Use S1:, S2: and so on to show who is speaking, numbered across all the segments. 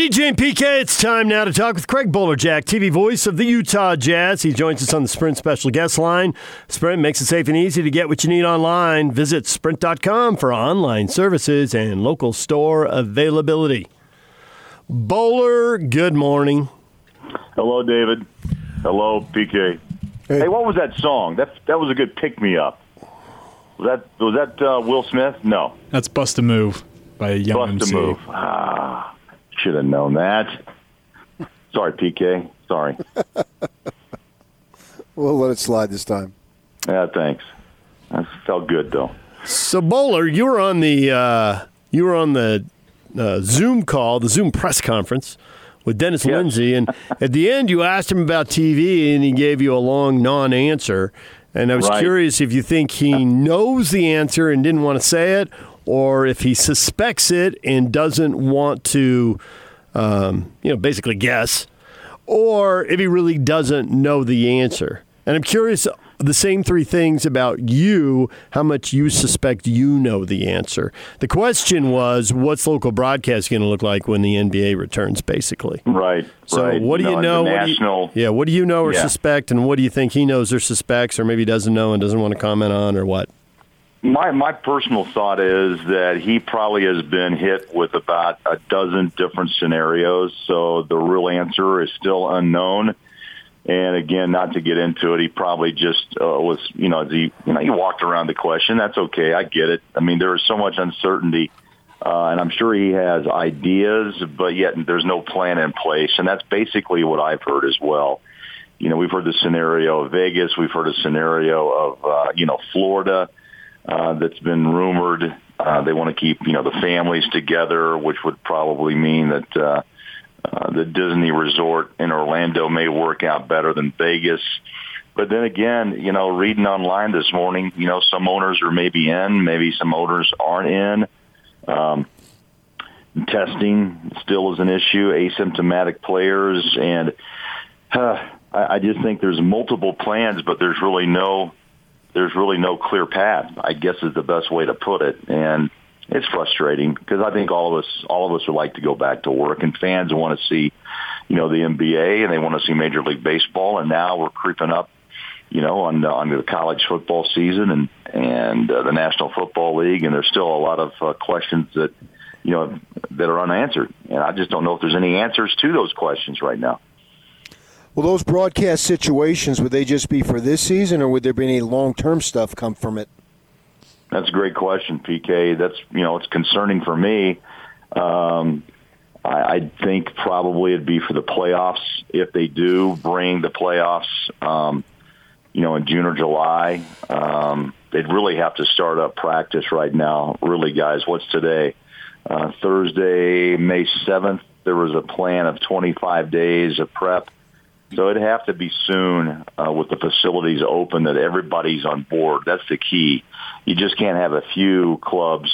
S1: DJ and PK, it's time now to talk with Craig Bolerjack, TV voice of the Utah Jazz. He joins us on the Sprint special guest line. Sprint makes it safe and easy to get what you need online. Visit sprint.com for online services and local store availability. Bowler, good morning.
S2: Hello, David. Hello, PK. Hey, hey what was that song? That that was a good pick me up. Was that was that uh, Will Smith? No.
S3: That's Bust a Move by Young
S2: Bust
S3: MC.
S2: a Move. Ah, should have known that. Sorry, PK. Sorry.
S4: we'll let it slide this time.
S2: Yeah, thanks. That felt good though.
S1: So, Bowler, you were on the uh, you were on the uh, Zoom call, the Zoom press conference with Dennis yes. Lindsey, and at the end you asked him about TV, and he gave you a long non-answer. And I was
S2: right.
S1: curious if you think he knows the answer and didn't want to say it, or if he suspects it and doesn't want to, um, you know, basically guess, or if he really doesn't know the answer. And I'm curious the same three things about you, how much you suspect you know the answer. The question was, what's local broadcast going to look like when the NBA returns, basically?
S2: Right.
S1: So
S2: right.
S1: what do you know? What
S2: national,
S1: do you, yeah. What do you know or
S2: yeah.
S1: suspect, and what do you think he knows or suspects, or maybe doesn't know and doesn't want to comment on, or what?
S2: My my personal thought is that he probably has been hit with about a dozen different scenarios, so the real answer is still unknown. And again, not to get into it, he probably just uh, was, you know, he, you know, he walked around the question. That's okay. I get it. I mean, there is so much uncertainty, uh, and I'm sure he has ideas, but yet there's no plan in place. And that's basically what I've heard as well. You know, we've heard the scenario of Vegas. We've heard a scenario of, uh, you know, Florida uh, that's been rumored. Uh, they want to keep, you know, the families together, which would probably mean that, uh, uh, the Disney resort in Orlando may work out better than Vegas. But then again, you know, reading online this morning, you know, some owners are maybe in, maybe some owners aren't in. Um, testing still is an issue, asymptomatic players, and uh, I, I just think there's multiple plans, but there's really no, there's really no clear path. I guess is the best way to put it, and it's frustrating because I think all of us all of us would like to go back to work, and fans want to see, you know, the NBA and they want to see Major League Baseball, and now we're creeping up, you know, on on the college football season and and uh, the National Football League, and there's still a lot of uh, questions that you know that are unanswered, and I just don't know if there's any answers to those questions right now.
S4: Well, those broadcast situations would they just be for this season, or would there be any long term stuff come from it?
S2: That's a great question, PK. That's you know it's concerning for me. Um, I, I think probably it'd be for the playoffs if they do bring the playoffs. Um, you know, in June or July, um, they'd really have to start up practice right now. Really, guys, what's today? Uh, Thursday, May seventh. There was a plan of 25 days of prep. So it'd have to be soon uh, with the facilities open that everybody's on board. That's the key. You just can't have a few clubs,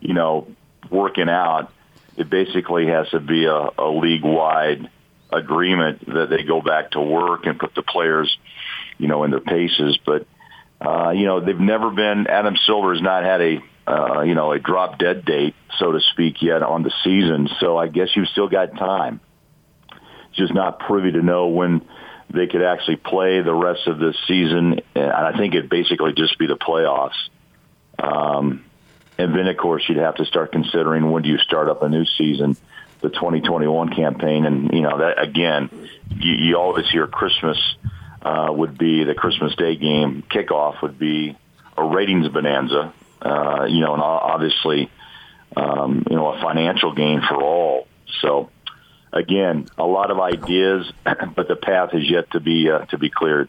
S2: you know, working out. It basically has to be a, a league-wide agreement that they go back to work and put the players, you know, in their paces. But uh, you know, they've never been. Adam Silver has not had a, uh, you know, a drop dead date, so to speak, yet on the season. So I guess you've still got time just not privy to know when they could actually play the rest of this season. And I think it'd basically just be the playoffs. Um, and then, of course, you'd have to start considering when do you start up a new season, the 2021 campaign. And, you know, that again, you, you always hear Christmas uh, would be the Christmas Day game kickoff would be a ratings bonanza, uh, you know, and obviously, um, you know, a financial gain for all. So, again, a lot of ideas, but the path is yet to be uh, to be cleared.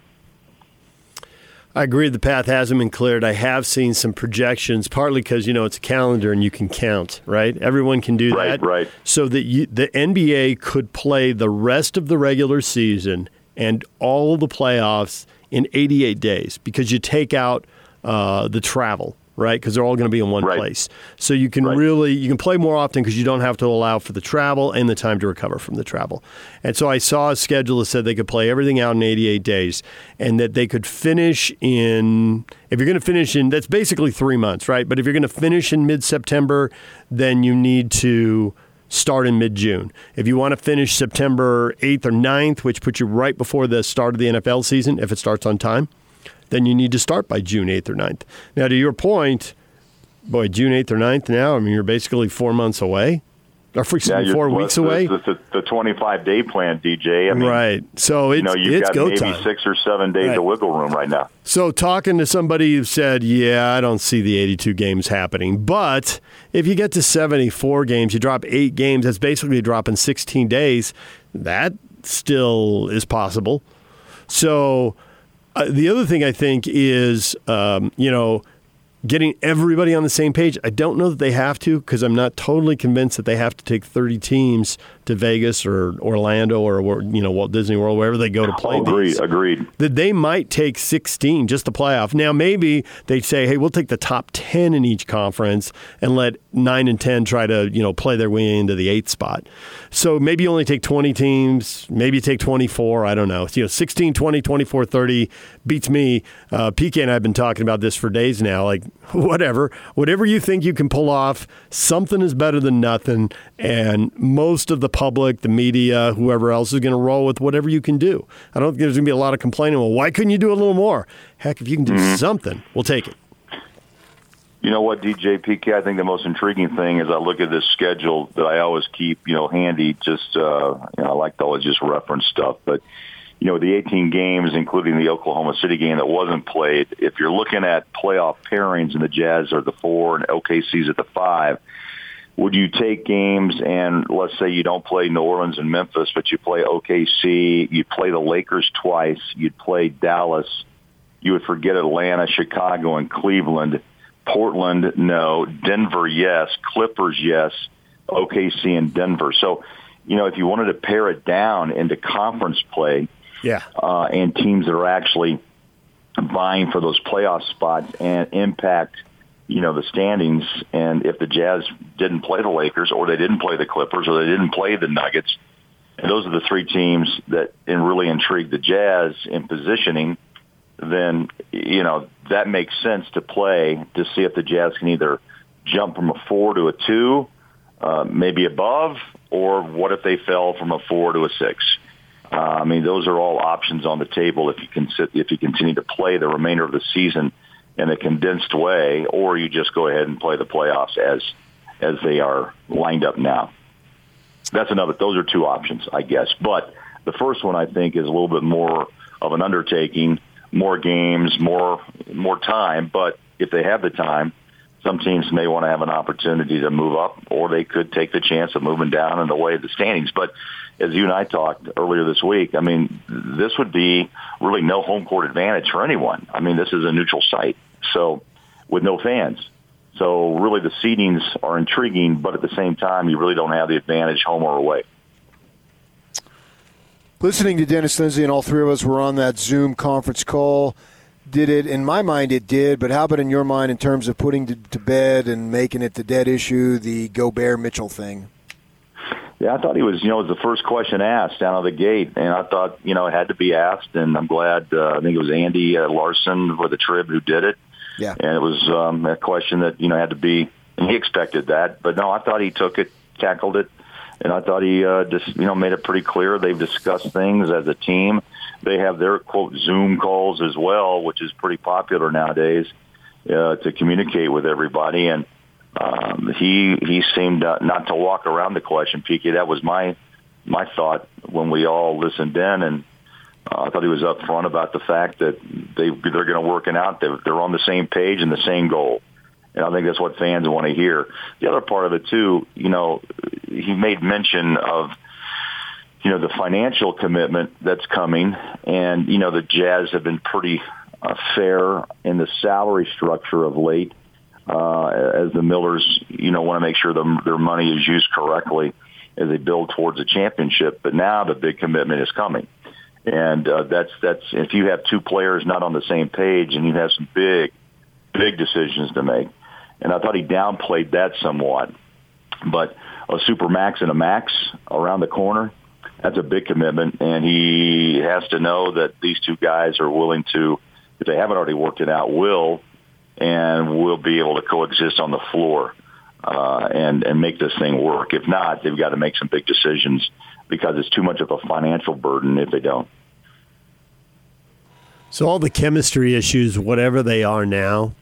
S1: I agree. The path hasn't been cleared. I have seen some projections, partly because you know it's a calendar and you can count, right? Everyone can do
S2: right,
S1: that,
S2: right?
S1: So that you, the NBA could play the rest of the regular season and all the playoffs in 88 days because you take out uh, the travel right? Because they're all going to be in one
S2: right.
S1: place. So you can
S2: right.
S1: really you can play more often because you don't have to allow for the travel and the time to recover from the travel. And so I saw a schedule that said they could play everything out in 88 days, and that they could finish in. If you're going to finish in, that's basically three months, right? But if you're going to finish in mid September, then you need to start in mid June. If you want to finish September 8th or 9th, which puts you right before the start of the NFL season, if it starts on time, then you need to start by June 8th or 9th. Now, to your point, boy, June 8th or 9th now, I mean, you're basically four months away or for
S2: Yeah,
S1: four weeks away.
S2: The, the, the 25 day plan, DJ. I mean,
S1: right. So it's,
S2: you know, you've
S1: it's
S2: got
S1: go
S2: maybe
S1: time.
S2: six or seven days
S1: Right.
S2: of wiggle room right now.
S1: So, talking to somebody who said, Yeah, I don't see the 82 games happening. But if you get to 74 games, you drop eight games, that's basically dropping 16 days. That still is possible. So, uh, the other thing I think is, um, you know, getting everybody on the same page. I don't know that they have to because I'm not totally convinced that they have to take 30 teams to Vegas or Orlando or you know Walt Disney World, wherever they go to play.
S2: agreed.
S1: these
S2: Agreed.
S1: that they might take 16 just the playoff. Now maybe they say, "Hey, we'll take the top 10 in each conference and let 9 and 10 try to, you know, play their way into the 8th spot." So maybe you only take 20 teams, maybe you take 24, I don't know. You know, 16, 20, 24, 30 beats me. Uh, PK and I have been talking about this for days now, like whatever. Whatever you think you can pull off, something is better than nothing and most of the public, the media, whoever else is going to roll with whatever you can do. I don't think there's going to be a lot of complaining. Well, why couldn't you do a little more? Heck, if you can do something, we'll take it.
S2: You know what, DJ PK? I think the most intriguing thing is I look at this schedule that I always keep, you know, handy. Just uh, you know, I like to always just reference stuff, but you know, the 18 games, including the Oklahoma City game that wasn't played. If you're looking at playoff pairings and the Jazz are the four and OKC's at the five, would you take games and let's say you don't play New Orleans and Memphis, but you play OKC, you play the Lakers twice, you'd play Dallas, you would forget Atlanta, Chicago, and Cleveland. Portland, no. Denver, yes. Clippers, yes. OKC and Denver. So, you know, if you wanted to pare it down into conference play
S1: Yeah.
S2: uh, and teams that are actually vying for those playoff spots and impact, you know, the standings, and if the Jazz didn't play the Lakers or they didn't play the Clippers or they didn't play the Nuggets, and those are the three teams that really intrigue the Jazz in positioning – then you know that makes sense to play to see if the Jazz can either jump from a four to a two, uh, maybe above, or what if they fell from a four to a six. Uh, I mean, those are all options on the table if you can sit, if you continue to play the remainder of the season in a condensed way, or you just go ahead and play the playoffs as as they are lined up now. That's another. Those are two options, I guess. But the first one I think is a little bit more of an undertaking more games, more more time. But if they have the time, some teams may want to have an opportunity to move up, or they could take the chance of moving down in the way of the standings. But as you and I talked earlier this week, I mean, this would be really no home court advantage for anyone. I mean, this is a neutral site, so with no fans. So really, the seedings are intriguing, but at the same time, you really don't have the advantage home or away.
S4: Listening to Dennis Lindsey and all three of us were on that Zoom conference call. Did it, in my mind, it did, but how about in your mind in terms of putting to, to bed and making it the dead issue, the Gobert Mitchell thing?
S2: Yeah, I thought he was, you know, it was the first question asked down of the gate, and I thought, you know, it had to be asked, and I'm glad. Uh, I think it was Andy uh, Larsen for the Trib who did it,
S4: Yeah.
S2: and it was um, a question that you know had to be, and he expected that, but no, I thought he took it, tackled it, and I thought he uh, just, you know, made it pretty clear they've discussed things as a team. They have their quote Zoom calls as well, which is pretty popular nowadays uh, to communicate with everybody, and um, he he seemed uh, not to walk around the question, PK. That was my my thought when we all listened in, and uh, I thought he was upfront about the fact that they they're going to work it out. They're, they're on the same page and the same goal, and I think that's what fans want to hear. The other part of it too, you know, he made mention of you know the financial commitment that's coming, and you know the Jazz have been pretty uh, fair in the salary structure of late uh, as the Millers, you know, want to make sure the, their money is used correctly as they build towards a championship. But now the big commitment is coming, and uh, that's that's if you have two players not on the same page and you have some big, big decisions to make. And I thought he downplayed that somewhat, but a super max and a max around the corner. That's a big commitment, and he has to know that these two guys are willing to, if they haven't already worked it out, will and we'll be able to coexist on the floor. uh, and and make this thing work. If not, they've got to make some big decisions because it's too much of a financial burden if they don't.
S1: So all the chemistry issues, whatever they are now,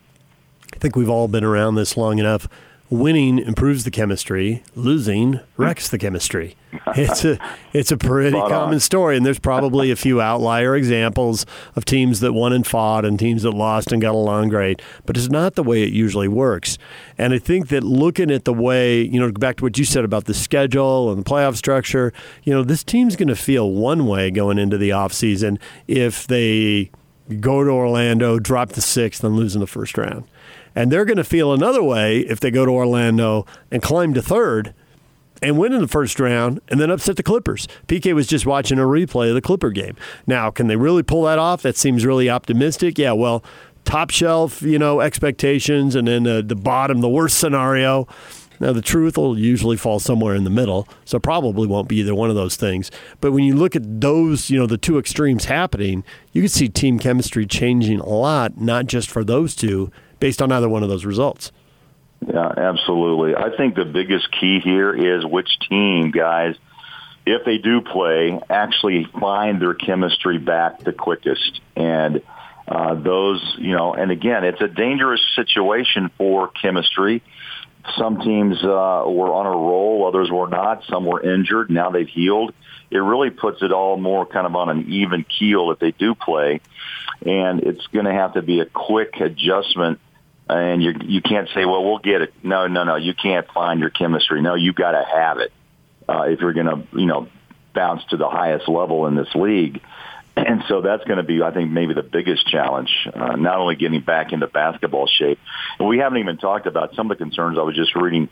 S1: I think we've all been around this long enough. Winning improves the chemistry. Losing wrecks the chemistry. It's a it's a pretty
S2: Spot
S1: common
S2: on.
S1: story, and there's probably a few outlier examples of teams that won and fought, and teams that lost and got along great. But it's not the way it usually works. And I think that looking at the way you know, back to what you said about the schedule and the playoff structure, you know, this team's going to feel one way going into the offseason if they go to Orlando, drop the sixth, and lose in the first round. And they're going to feel another way if they go to Orlando and climb to third and win in the first round and then upset the Clippers. PK was just watching a replay of the Clipper game. Now, can they really pull that off? That seems really optimistic. Yeah, well, top shelf, you know, expectations, and then the bottom, the worst scenario. Now, the truth will usually fall somewhere in the middle, so probably won't be either one of those things. But when you look at those, you know, the two extremes happening, you can see team chemistry changing a lot, not just for those two, based on either one of those results.
S2: Yeah, absolutely. I think the biggest key here is which team, guys, if they do play, actually find their chemistry back the quickest. And uh, those, you know, and again, it's a dangerous situation for chemistry. Some teams uh, were on a roll, others were not. Some were injured. Now they've healed. It really puts it all more kind of on an even keel if they do play. And it's going to have to be a quick adjustment and you you can't say, well, we'll get it. No, no, no. You can't find your chemistry. No, you've got to have it uh, if you're going to, you know, bounce to the highest level in this league. And so that's going to be, I think, maybe the biggest challenge. Uh, not only getting back into basketball shape, and we haven't even talked about some of the concerns I was just reading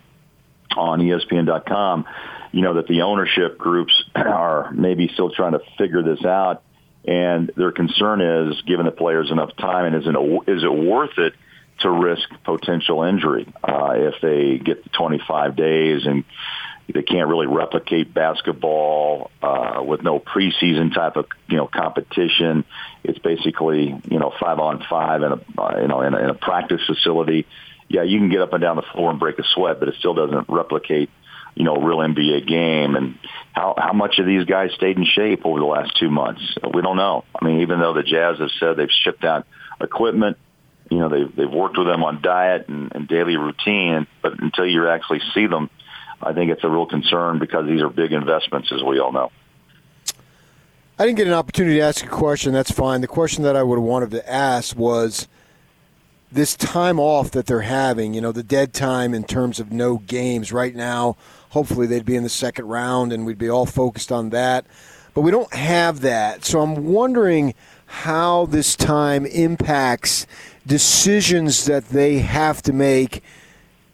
S2: on ESPN.com. You know that the ownership groups are maybe still trying to figure this out, and their concern is, given the players enough time, and is it is it worth it? To risk potential injury uh, if they get the 25 days and they can't really replicate basketball uh, with no preseason type of you know competition. It's basically you know five on five in a uh, you know in a, in a practice facility. Yeah, you can get up and down the floor and break a sweat, but it still doesn't replicate you know real NBA game. And how how much of these guys stayed in shape over the last two months? We don't know. I mean, even though the Jazz have said they've shipped out equipment you know they've they've worked with them on diet and, and daily routine, but until you actually see them, I think it's a real concern because these are big investments, as we all know.
S4: I didn't get an opportunity to ask a question. That's fine. The question that I would have wanted to ask was this time off that they're having. You know, the dead time in terms of no games right now. Hopefully, they'd be in the second round, and we'd be all focused on that. But we don't have that, so I'm wondering how this time impacts decisions that they have to make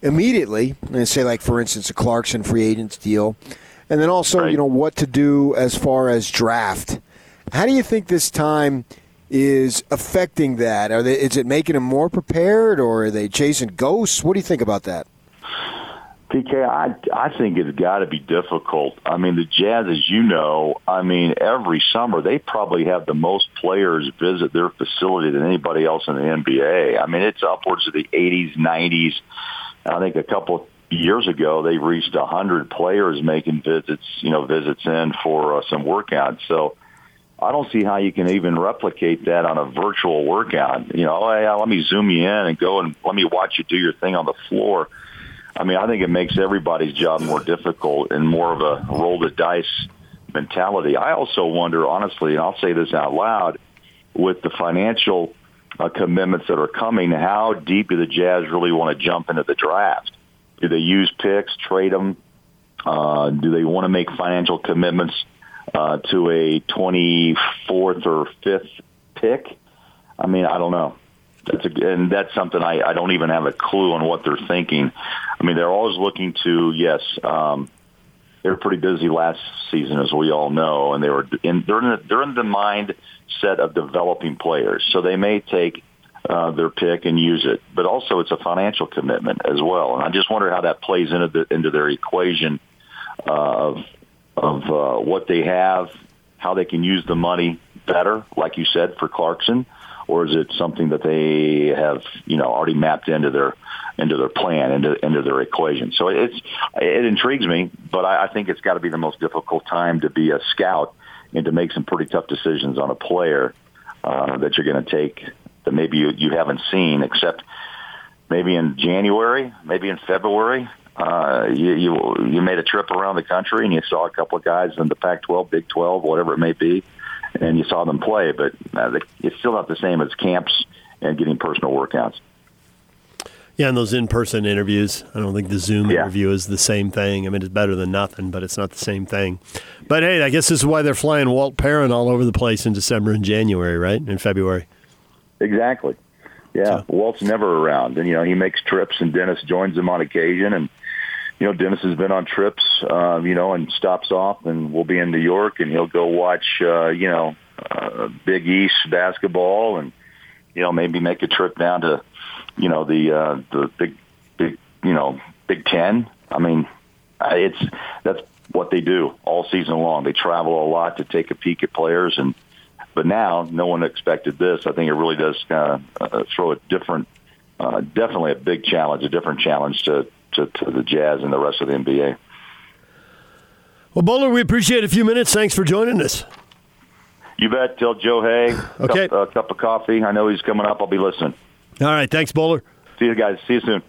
S4: immediately. And say, like for instance, a Clarkson free agents deal, and then also
S2: Right.
S4: you know what to do as far as draft. How do you think this time is affecting that? Are they? Is it making them more prepared, or are they chasing ghosts? What do you think about that?
S2: PK, I I think it's got to be difficult. I mean, the Jazz, as you know, I mean, every summer they probably have the most players visit their facility than anybody else in the NBA. I mean, it's upwards of the 80s, 90s. I think a couple years ago they reached 100 players making visits, you know, visits in for uh, some workouts. So. I don't see how you can even replicate that on a virtual workout. You know, yeah, let me zoom you in and go and let me watch you do your thing on the floor. I mean, I think it makes everybody's job more difficult and more of a roll the dice mentality. I also wonder, honestly, and I'll say this out loud, with the financial uh, commitments that are coming, how deep do the Jazz really want to jump into the draft? Do they use picks, trade them? Uh, do they want to make financial commitments uh, to a 24th or 5th pick? I mean, I don't know. That's a, and that's something I, I don't even have a clue on what they're thinking. I mean, they're always looking to yes. Um, they were pretty busy last season, as we all know, and they were in, they're in the, they're in the mindset of developing players. So they may take uh, their pick and use it, but also it's a financial commitment as well. And I just wonder how that plays into the, into their equation of of uh, what they have, how they can use the money better, like you said, for Clarkson, or is it something that they have you know already mapped into their into their plan into into their equation? So it's it intrigues me, but I, I think it's got to be the most difficult time to be a scout and to make some pretty tough decisions on a player uh, that you're going to take that maybe you, you haven't seen except maybe in January, maybe in February. Uh, you, you you made a trip around the country and you saw a couple of guys in the Pac-12, Big 12, whatever it may be, and you saw them play. But uh, it's still not the same as camps and getting personal workouts.
S1: Yeah, and those in-person interviews. I don't think the Zoom yeah. interview is the same thing. I mean, it's better than nothing, but it's not the same thing. But hey, I guess this is why they're flying Walt Perrin all over the place in December and January, right? In February.
S2: Exactly. Yeah, so. Walt's never around, and you know he makes trips, and Dennis joins him on occasion, and you know Dennis has been on trips, uh, you know, and stops off, and we'll be in New York, and he'll go watch, uh, you know, uh, Big East basketball, and you know maybe make a trip down to, you know, the uh, the big, big, you know, Big Ten. I mean, it's that's what they do all season long. They travel a lot to take a peek at players and but now, no one expected this. I think it really does uh, uh, throw a different, uh, definitely a big challenge, a different challenge to, to, to the Jazz and the rest of the NBA.
S1: Well, Bowler, we appreciate a few minutes. Thanks for joining us.
S2: You bet. Tell Joe Hay.
S1: Okay.
S2: Cup, uh, cup of coffee. I know he's coming up. I'll be listening.
S1: All right. Thanks, Bowler.
S2: See you guys. See you soon.